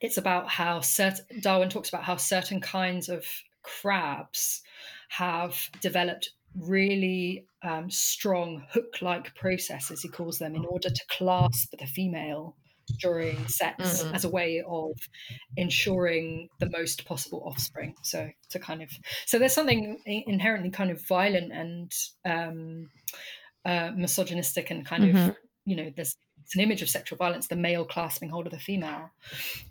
it's about how certain Darwin talks about how certain kinds of crabs have developed really um, strong hook-like processes, he calls them, in order to clasp the female during sex Mhm. as a way of ensuring the most possible offspring. So to kind of so there's something inherently kind of violent and um, uh, misogynistic and kind of Mhm. you know there's it's an image of sexual violence, the male clasping hold of the female.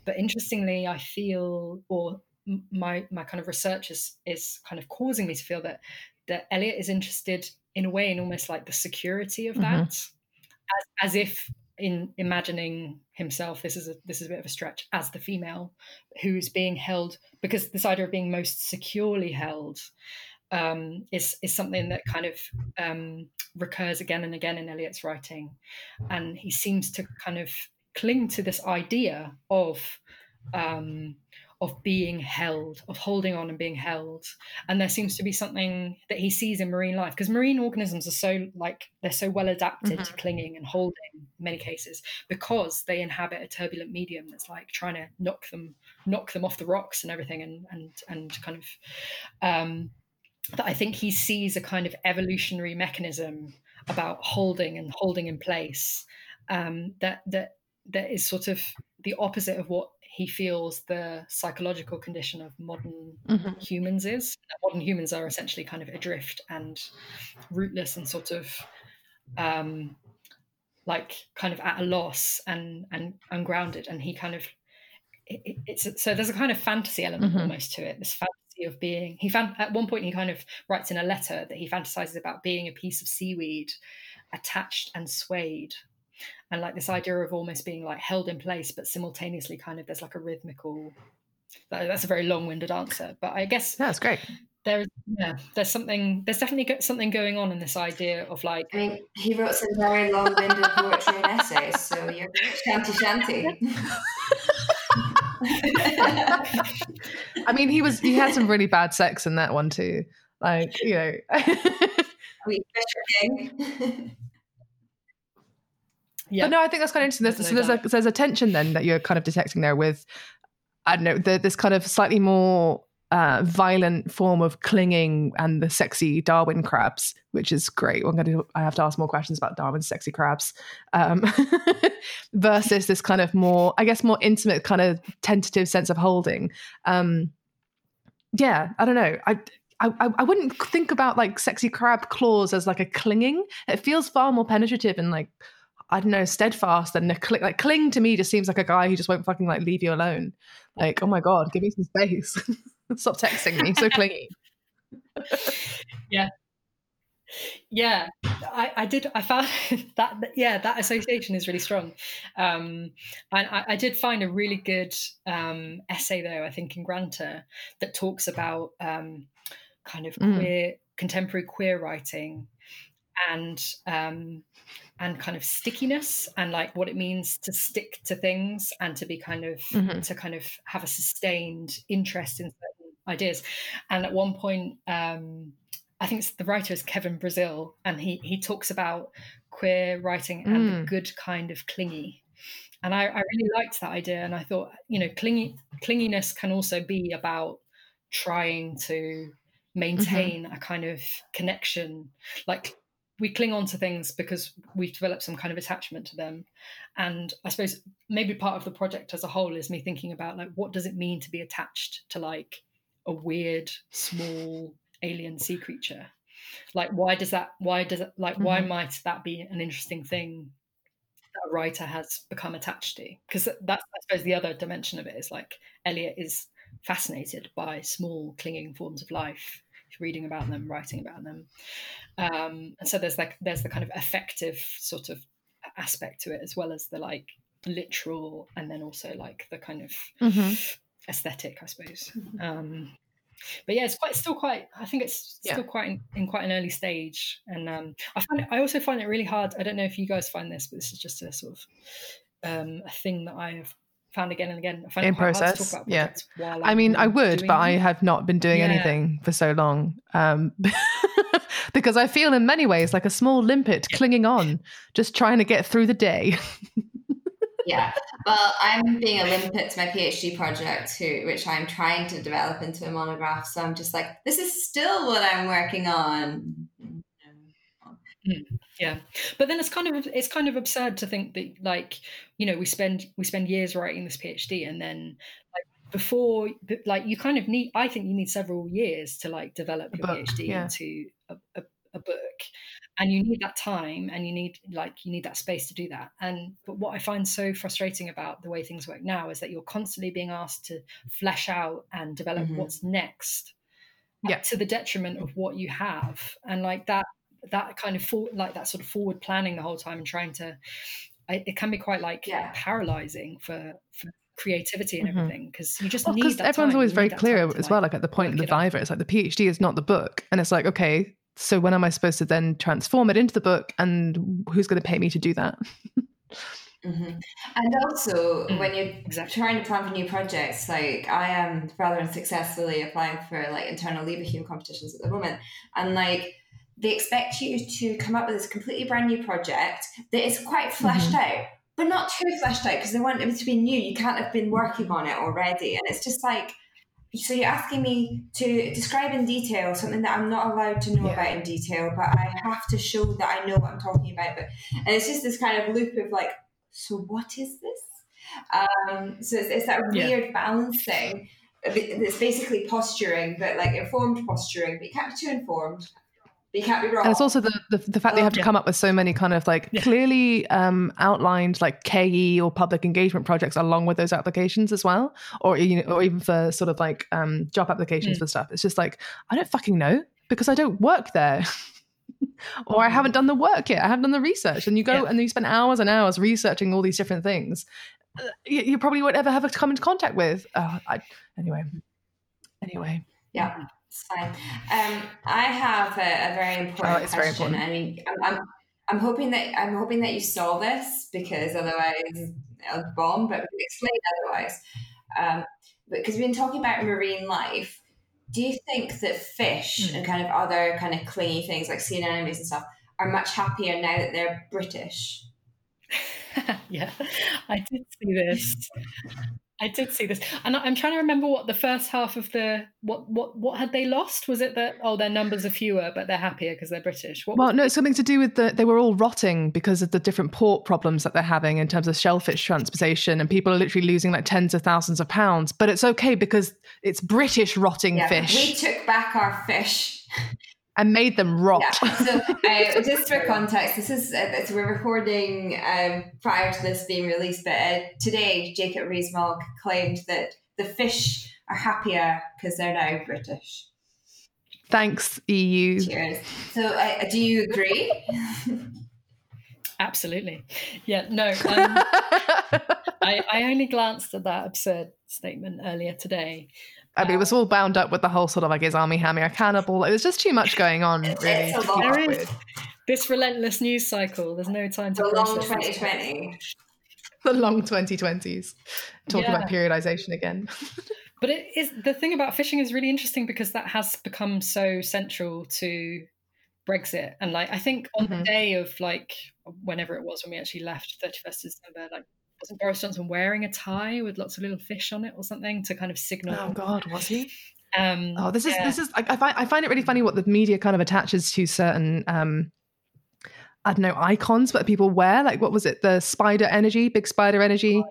But interestingly, I feel, or my my kind of research is is kind of causing me to feel that that Eliot is interested in a way in almost like the security of that, as, as if in imagining himself, this is a this is a bit of a stretch, as the female who's being held because this idea of being most securely held um, is is something that kind of um, recurs again and again in Eliot's writing, and he seems to kind of cling to this idea of um, of being held, of holding on and being held, and there seems to be something that he sees in marine life because marine organisms are so like they're so well adapted to clinging and holding in many cases because they inhabit a turbulent medium that's like trying to knock them knock them off the rocks and everything and and and kind of um that I think he sees a kind of evolutionary mechanism about holding and holding in place um, that that that is sort of the opposite of what he feels the psychological condition of modern Mhm. humans is. Modern humans are essentially kind of adrift and rootless and sort of um, like kind of at a loss and and ungrounded. And he kind of it, it- it's so there's a kind of fantasy element Mhm. almost to it. This fantasy of being he found at one point he kind of writes in a letter that he fantasizes about being a piece of seaweed attached and swayed and like this idea of almost being like held in place but simultaneously kind of there's like a rhythmical that- that's a very long-winded answer but i guess Yeah, that's great. there's yeah there's something there's definitely something going on in this idea of like I mean, he wrote some very long-winded poetry and essays, so you're shanty shanty. I mean, he was he had some really bad sex in that one too. Like, you know. we Fisher King. yeah But no, I think that's kind of interesting. There's, so there's a there's a tension then that you're kind of detecting there with, I don't know, the, this kind of slightly more uh, violent form of clinging and the sexy Darwin crabs, which is great. I'm going to I have to ask more questions about Darwin's sexy crabs, um, versus this kind of more, I guess, more intimate kind of tentative sense of holding. Um, yeah, I don't know. I, I, I wouldn't think about like sexy crab claws as like a clinging. It feels far more penetrative and like I don't know, steadfast and a cl- like cling to me just seems like a guy who just won't fucking like leave you alone. Like, oh my god, give me some space. Stop texting me, so clingy. yeah, yeah. I, I did. I found that yeah, that association is really strong. Um, and I, I did find a really good um, essay though. I think in Granta that talks about um, kind of Mm. queer contemporary queer writing and um, and kind of stickiness and like what it means to stick to things and to be kind of Mhm. to kind of have a sustained interest in certain ideas. And at one point, um, I think it's, the writer is Kevin Brazil, and he he talks about queer writing and the Mm. good kind of clingy. And I, I really liked that idea, and I thought, you know, clingy clinginess can also be about trying to maintain a kind of connection, like we cling on to things because we've developed some kind of attachment to them. And i suppose maybe part of the project as a whole is me thinking about like what does it mean to be attached to like a weird small alien sea creature? Like why does that why does it like why Mhm. might that be an interesting thing that a writer has become attached to? Because that's i suppose the other dimension of it is like eliot is fascinated by small clinging forms of life reading about them writing about them um, and so there's like there's the kind of effective sort of aspect to it as well as the like literal and then also like the kind of Mhm. aesthetic i suppose um but yeah it's quite still quite i think it's Yeah. still quite in, in quite an early stage and um i find it, i also find it really hard i don't know if you guys find this but this is just a sort of um a thing that i have found again and again i find In it quite to process, talk about yeah. while I mean, I would, but I have not been doing Yeah. anything for so long. Um, because I feel in many ways like a small limpet clinging on, just trying to get through the day. Yeah. Well, I'm being a limpet to my PhD project, who, which I'm trying to develop into a monograph. So I'm just like, this is still what I'm working on. Yeah but then it's kind of it's kind of absurd to think that like you know we spend we spend years writing this phd and then like before like you kind of need i think you need several years to like develop your book, phd yeah. into a, a, a book and you need that time and you need like you need that space to do that and but what i find so frustrating about the way things work now is that you're constantly being asked to flesh out and develop Mhm. what's next Yeah. to the detriment of what you have and like that that kind of for, like that sort of forward planning the whole time and trying to I, it can be quite like Yeah. paralyzing for, for creativity and Mhm. everything because you just Well, need because that everyone's time. always You very clear time to, as well, like at the point of work the it out. Viva, it's like the PhD is not the book. And it's like, okay, so when am I supposed to then transform it into the book? And who's going to pay me to do that? hmm And also, Mm, when you're exactly. trying to plan for new projects, like I am rather unsuccessfully applying for like internal Leverhulme competitions at the moment, and like they expect you to come up with this completely brand new project that is quite fleshed out, but not too fleshed out because they want it to be new. You can't have been working on it already, and it's just like. So you're asking me to describe in detail something that I'm not allowed to know Yeah. about in detail, but I have to show that I know what I'm talking about. But and it's just this kind of loop of like, so what is this? Um, so it's, it's that Yeah. weird balancing. It's basically posturing, but like informed posturing. But you can't be too informed. But you can't be wrong. And it's also the, the, the fact that you have to Yeah. come up with so many kind of like Yeah. clearly um, outlined like KE or public engagement projects along with those applications as well, or you know, or even for sort of like um, job applications Mm. for stuff. It's just like I don't fucking know because I don't work there. or I haven't done the work yet. I haven't done the research. And you go Yeah. and you spend hours and hours researching all these different things. uh, You, you probably won't ever have to come into contact with. Uh, I, anyway, anyway. yeah, it's fine. Um, I have a, a very important Oh, it's very question. important. I mean, I'm, I'm, I'm hoping that I'm hoping that you saw this because otherwise I'll bomb. But explain otherwise. Um, because we've been talking about marine life. Do you think that fish Hmm. and kind of other kind of clingy things like sea anemones and stuff are much happier now that they're British? yeah, I did see this. I did see this, and I- I'm trying to remember what the first half of the what what what had they lost? Was it that oh their numbers are fewer but they're happier because they're British? What Well, no, it's something to do with the they were all rotting because of the different port problems that they're having in terms of shellfish transportation, and people are literally losing like tens of thousands of pounds. But it's okay because it's British rotting Yeah, fish we took back our fish. And made them rot. Yeah. So, uh, just for context, this is uh, so we're recording um, prior to this being released, but uh, today Jacob Rees-Mogg claimed that the fish are happier because they're now British. Thanks, EU. Cheers. So, uh, do you agree? Absolutely, yeah. No, um, I, I only glanced at that absurd statement earlier today. I mean, it was all bound up with the whole sort of like, is Armie Hammer a cannibal? It was just too much going on, really. it's a lot. There is with. this relentless news cycle. There's no time to The long 2020. The long 2020s. Talking Yeah. about periodization again. But it is the thing about fishing is really interesting because that has become so central to Brexit. And like I think on the Mhm. day of like whenever it was when we actually left, thirty first December, like wasn't Boris Johnson wearing a tie with lots of little fish on it or something to kind of signal? Oh, God, was he? Um, Oh, this is yeah. this is. I, I find I find it really funny what the media kind of attaches to certain. um I don't know icons that people wear. Like what was it? The spider energy, big spider energy.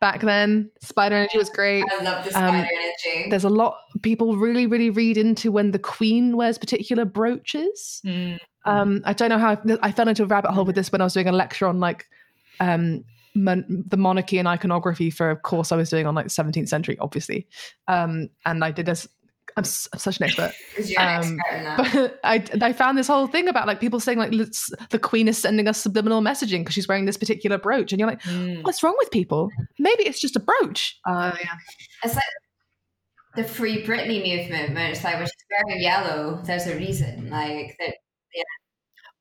Back then, spider energy was great. I love the Um, spider energy. There's a lot people really, really read into when the Queen wears particular brooches. Mm, Um, I don't know how I, I fell into a rabbit hole with this when I was doing a lecture on like um, mon- the monarchy and iconography for a course I was doing on like the 17th century, obviously. Um, and I did this. I'm, s- I'm such an expert, Because you're an um, expert but I, I found this whole thing about like people saying like let's, the Queen is sending us subliminal messaging because she's wearing this particular brooch, and you're like, mm. what's wrong with people? Maybe it's just a brooch. Oh yeah. It's like the Free Britney movement, where it's like, when she's wearing yellow, there's a reason. Like, that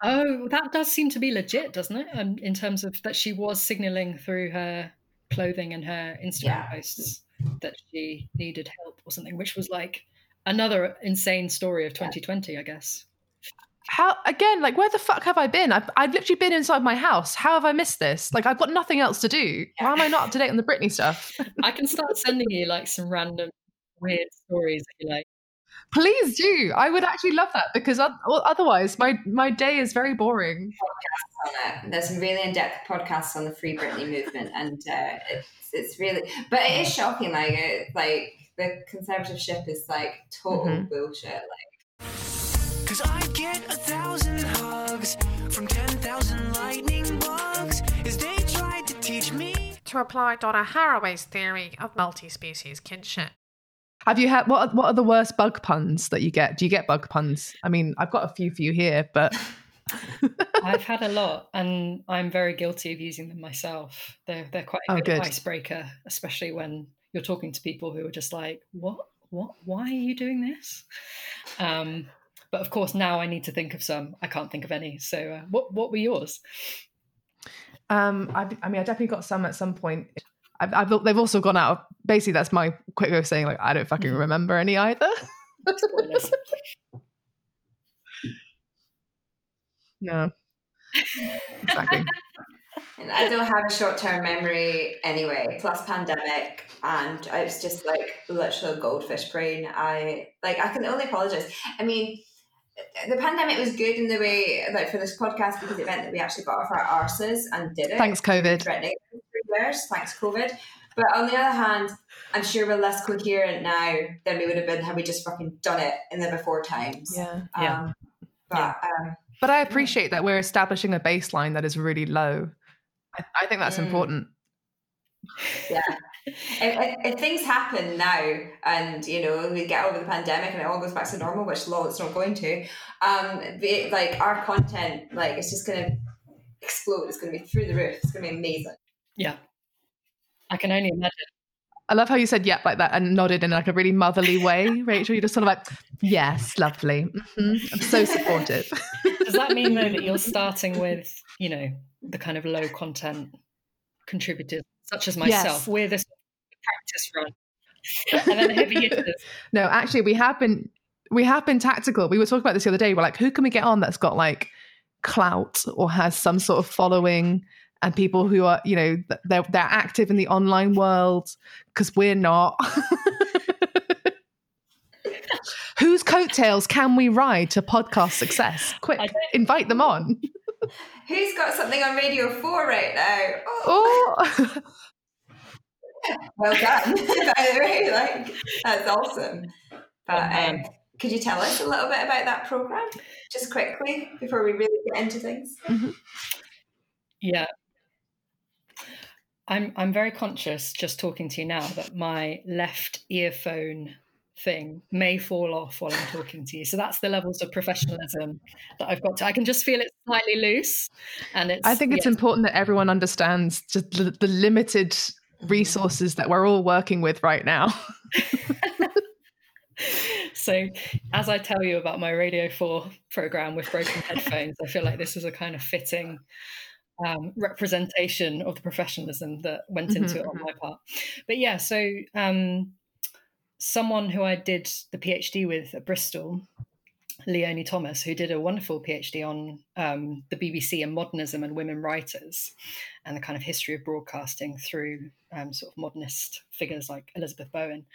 Oh, that does seem to be legit, doesn't it? Um, in terms of that she was signaling through her clothing and her Instagram Yeah. posts that she needed help or something, which was like another insane story of 2020, I guess. How again? Like, where the fuck have I been? I've, I've literally been inside my house. How have I missed this? Like, I've got nothing else to do. Why am I not up to date on the Britney stuff? I can start sending you like some random weird stories if you like. Please do. I would actually love that because otherwise, my my day is very boring. on it. There's some really in-depth podcasts on the Free Britney movement, and uh, it's it's really, but it is shocking. Like, it, like the conservatorship is like total Mhm. bullshit. Like, Cause I get a thousand hugs from 10,000 lightning bugs as they tried to teach me. To reply Donna Haraway's theory of multi-species kinship. Have you had what? are- What are the worst bug puns that you get? Do you get bug puns? I mean, I've got a few for you here, but I've had a lot, and I'm very guilty of using them myself. They're they're quite a Oh, good, good. icebreaker, especially when you're talking to people who are just like, "What? What? Why are you doing this?" Um, but of course, now I need to think of some. I can't think of any. So, uh, what what were yours? um, I, I mean, I definitely got some at some point. I've, I've, they've also gone out. Of, basically, that's my quick way of saying like I don't fucking Mhm. remember any either. No, exactly. and I don't have a short-term memory anyway. Plus pandemic, and I was just like literal goldfish brain. I like I can only apologize. I mean. The pandemic was good in the way, like for this podcast, because it meant that we actually got off our arses and did it. Thanks, COVID. threatening for three years, thanks COVID. But on the other hand, I'm sure we're less coherent now than we would have been had we just fucking done it in the before times. Yeah. Um, Yeah. But um, But I appreciate that we're establishing a baseline that is really low. I, I think that's Mm. important. yeah, if, if, if things happen now, and you know we get over the pandemic and it all goes back to normal, which lol, it's not going to. Um, be, like our content, like it's just gonna explode. It's gonna be through the roof. It's gonna be amazing. Yeah, I can only imagine. I love how you said yep like that and nodded in like a really motherly way, Rachel. You're just sort of like, yes, lovely. hmm I'm so supportive. Does that mean though that you're starting with you know the kind of low content contributors such as myself? Yes. We're this practice run, and then the heavy hitters. no, actually, we have been we have been tactical. We were talking about this the other day. We're like, who can we get on that's got like clout or has some sort of following and people who are, you know, they're they're active in the online world because we're not. Whose coattails can we ride to podcast success? Quick, invite them on. Who's got something on Radio 4 right now? Oh, Oh, well done, by the way. Like, that's awesome. But um, Um, could you tell us a little bit about that program, just quickly, before we really get into things? Yeah. I'm I'm very conscious just talking to you now that my left earphone thing may fall off while I'm talking to you. So that's the levels of professionalism that I've got to. I can just feel it slightly loose and it's I think it's yeah, important that everyone understands just the, the limited resources that we're all working with right now. so as I tell you about my Radio 4 program with broken headphones, I feel like this is a kind of fitting um, representation of the professionalism that went into Mhm, it on my part. But yeah, so um, someone who I did the PhD with at Bristol, Leonie Thomas, who did a wonderful PhD on um, the BBC and modernism and women writers and the kind of history of broadcasting through um, sort of modernist figures like Elizabeth Bowen.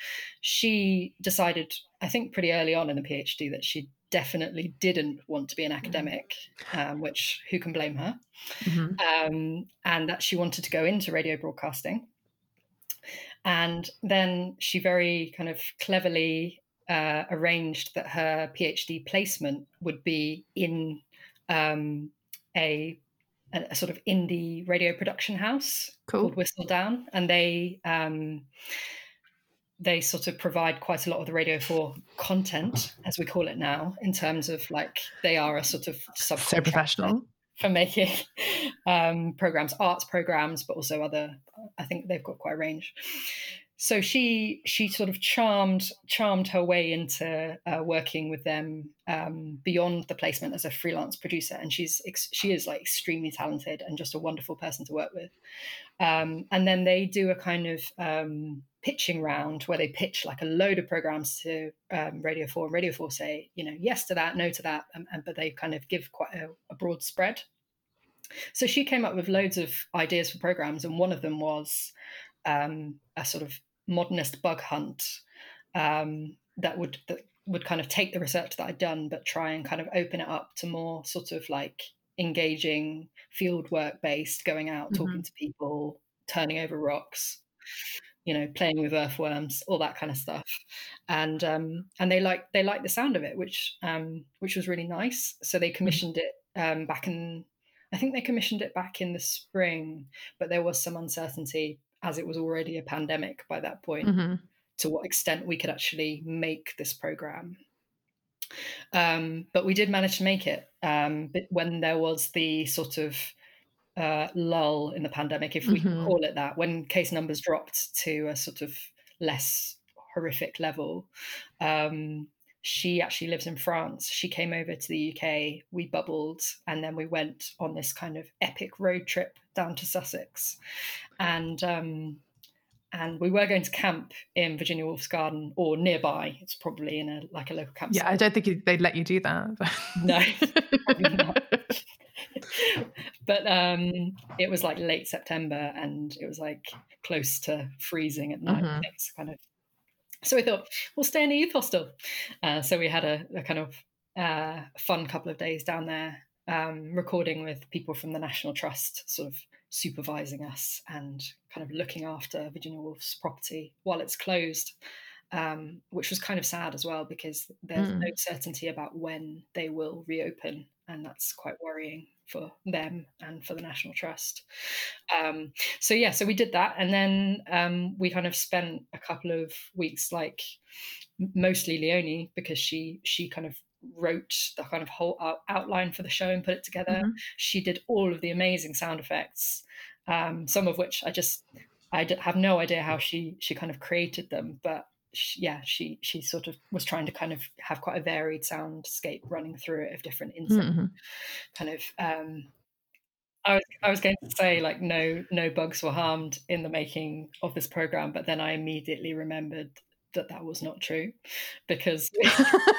She decided, I think, pretty early on in the PhD that she definitely didn't want to be an academic, um, which who can blame her? Mhm. um, and that she wanted to go into radio broadcasting. And then she very kind of cleverly uh, arranged that her PhD placement would be in um, a, a, a sort of indie radio production house Cool. called Whistledown, and they um, they sort of provide quite a lot of the Radio Four content, as we call it now, in terms of like they are a sort of So professional. for making um, programs, arts programs, but also other. I think they've got quite a range. So she she sort of charmed charmed her way into uh, working with them um, beyond the placement as a freelance producer, and she's ex- she is like extremely talented and just a wonderful person to work with. Um, and then they do a kind of um, pitching round where they pitch like a load of programs to um, Radio Four, and Radio Four say you know yes to that, no to that, and, and but they kind of give quite a, a broad spread. So she came up with loads of ideas for programs, and one of them was um, a sort of modernist bug hunt um, that would that would kind of take the research that I'd done, but try and kind of open it up to more sort of like engaging field work based, going out, talking to people, turning over rocks, you know, playing with earthworms, all that kind of stuff. And um, and they like they liked the sound of it, which um, which was really nice. So they commissioned it um, back in I think they commissioned it back in the spring, but there was some uncertainty as it was already a pandemic by that point Mhm. to what extent we could actually make this program. Um, but we did manage to make it um, but when there was the sort of uh, lull in the pandemic, if we Mhm. call it that, when case numbers dropped to a sort of less horrific level. Um, she actually lives in France. She came over to the UK. We bubbled, and then we went on this kind of epic road trip down to Sussex, and um, and we were going to camp in Virginia Woolf's Garden or nearby. It's probably in a like a local camp. Yeah, I don't think they'd let you do that. No. But um, it was like late September, and it was like close to freezing at night. Mhm. It's kind of. So we thought we'll stay in a youth hostel. Uh, so we had a, a kind of uh, fun couple of days down there, um, recording with people from the National Trust, sort of supervising us and kind of looking after Virginia Woolf's property while it's closed. Um, which was kind of sad as well because there's Mm. no certainty about when they will reopen, and that's quite worrying for them and for the National Trust. Um, so yeah, so we did that, and then um, we kind of spent a couple of weeks, like mostly Leonie, because she she kind of wrote the kind of whole out- outline for the show and put it together. Mhm. She did all of the amazing sound effects, um, some of which I just I have no idea how she she kind of created them, but she, yeah, she she sort of was trying to kind of have quite a varied soundscape running through it of different instruments Mhm. kind of um I was, I was going to say like no no bugs were harmed in the making of this program but then I immediately remembered that that was not true because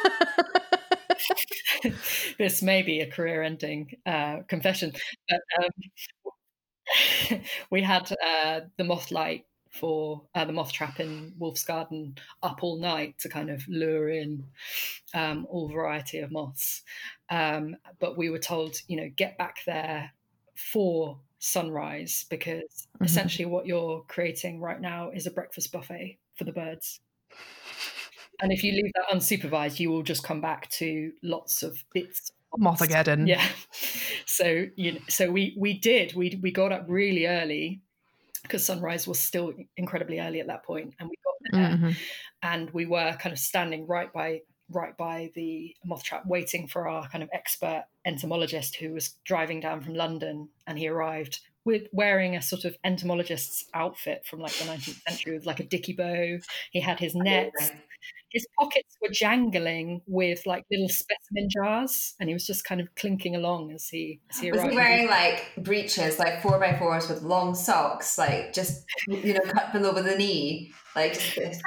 this may be a career ending uh, confession but um, we had uh, the moth light for uh, the moth trap in Woolf's Garden up all night to kind of lure in um, all variety of moths. Um, but we were told, you know, get back there for sunrise because Mhm. essentially what you're creating right now is a breakfast buffet for the birds. And if you leave that unsupervised, you will just come back to lots of bits Mothageddon. yeah. So you know, so we we did we we got up really early because sunrise was still incredibly early at that point, and we got there Mhm. and we were kind of standing right by right by the moth trap waiting for our kind of expert entomologist who was driving down from London and he arrived with wearing a sort of entomologist's outfit from like the 19th century with like a dicky bow he had his nets Amazing. His pockets were jangling with like little specimen jars and he was just kind of clinking along as he as he Was arrived he wearing like breeches, like four by fours with long socks, like just you know cut below the knee, like the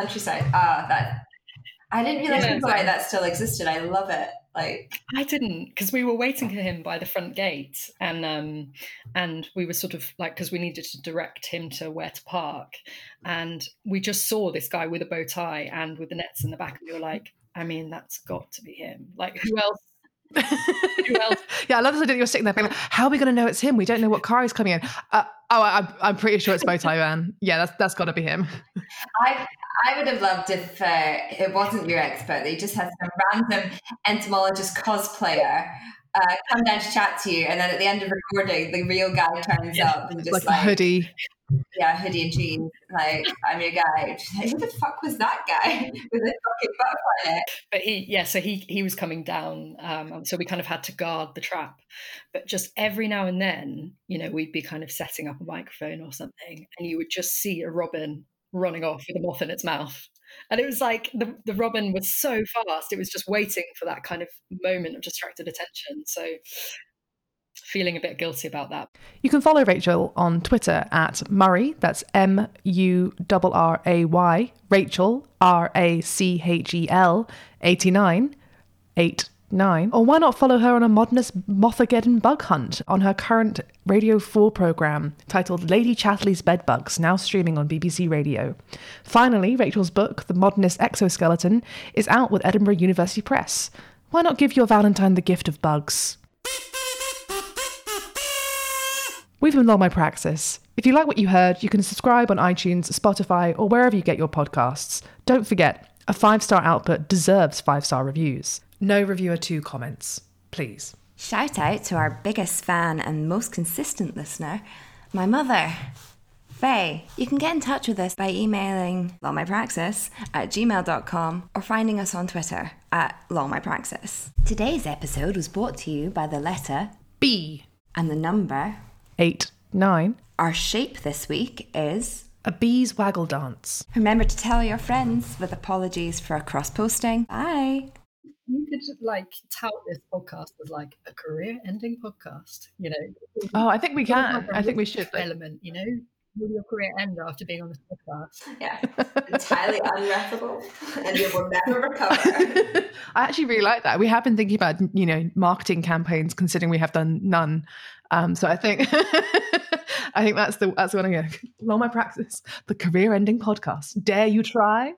countryside? Ah, that I didn't realize Yeah. people like that still existed. I love it. Like I didn't because we were waiting for him by the front gate, and um, and we were sort of like because we needed to direct him to where to park, and we just saw this guy with a bow tie and with the nets in the back, and we were like, I mean, that's got to be him. Like who else? Who else? yeah, I love this idea that you're sitting there being like, how are we going to know it's him? We don't know what car he's coming in. Uh, oh, I, I'm, I'm pretty sure it's Bowtie Man. Yeah, that's that's got to be him. I I would have loved if uh, it wasn't your expert. They just had some random entomologist cosplayer. Uh, come down to chat to you, and then at the end of recording, the real guy turns Yeah. up and just Like, like, a hoodie. yeah, hoodie and jeans. Like, I'm your guy. Like, Who the fuck was that guy with a fucking butterfly in it? But he, yeah, so he he was coming down, um, so we kind of had to guard the trap. But just every now and then, you know, we'd be kind of setting up a microphone or something, and you would just see a robin running off with a moth in its mouth. And it was like the, the robin was so fast, it was just waiting for that kind of moment of distracted attention. So feeling a bit guilty about that. You can follow Rachel on Twitter at Murray, that's M U R R A Y, Rachel, R A C H E L, 89, 89. Or why not follow her on a modernist Mothageddon bug hunt on her current Radio 4 programme titled Lady Chatterley's Bedbugs, now streaming on BBC Radio. Finally, Rachel's book, The Modernist Exoskeleton, is out with Edinburgh University Press. Why not give your Valentine the gift of bugs? We've been Long My Praxis. If you like what you heard, you can subscribe on iTunes, Spotify, or wherever you get your podcasts. Don't forget, a five star output deserves five star reviews. No reviewer two comments, please. Shout out to our biggest fan and most consistent listener, my mother. Faye, you can get in touch with us by emailing lawmypraxis at gmail.com or finding us on Twitter at lawmypraxis. Today's episode was brought to you by the letter B. and the number. Eight, nine. Our shape this week is. A bee's waggle dance. Remember to tell your friends with apologies for a cross posting. Bye. You could like tout this podcast as like a career-ending podcast. You know, Oh, I think we can. I think we should. element. You know, will your career end after being on this podcast? Yeah, entirely unrefutable, and you will never recover. I actually really like that. We have been thinking about, you know, marketing campaigns, considering we have done none. Um, so I think, I think that's the that's the one I'm gonna Long my practice, the career-ending podcast. Dare you try?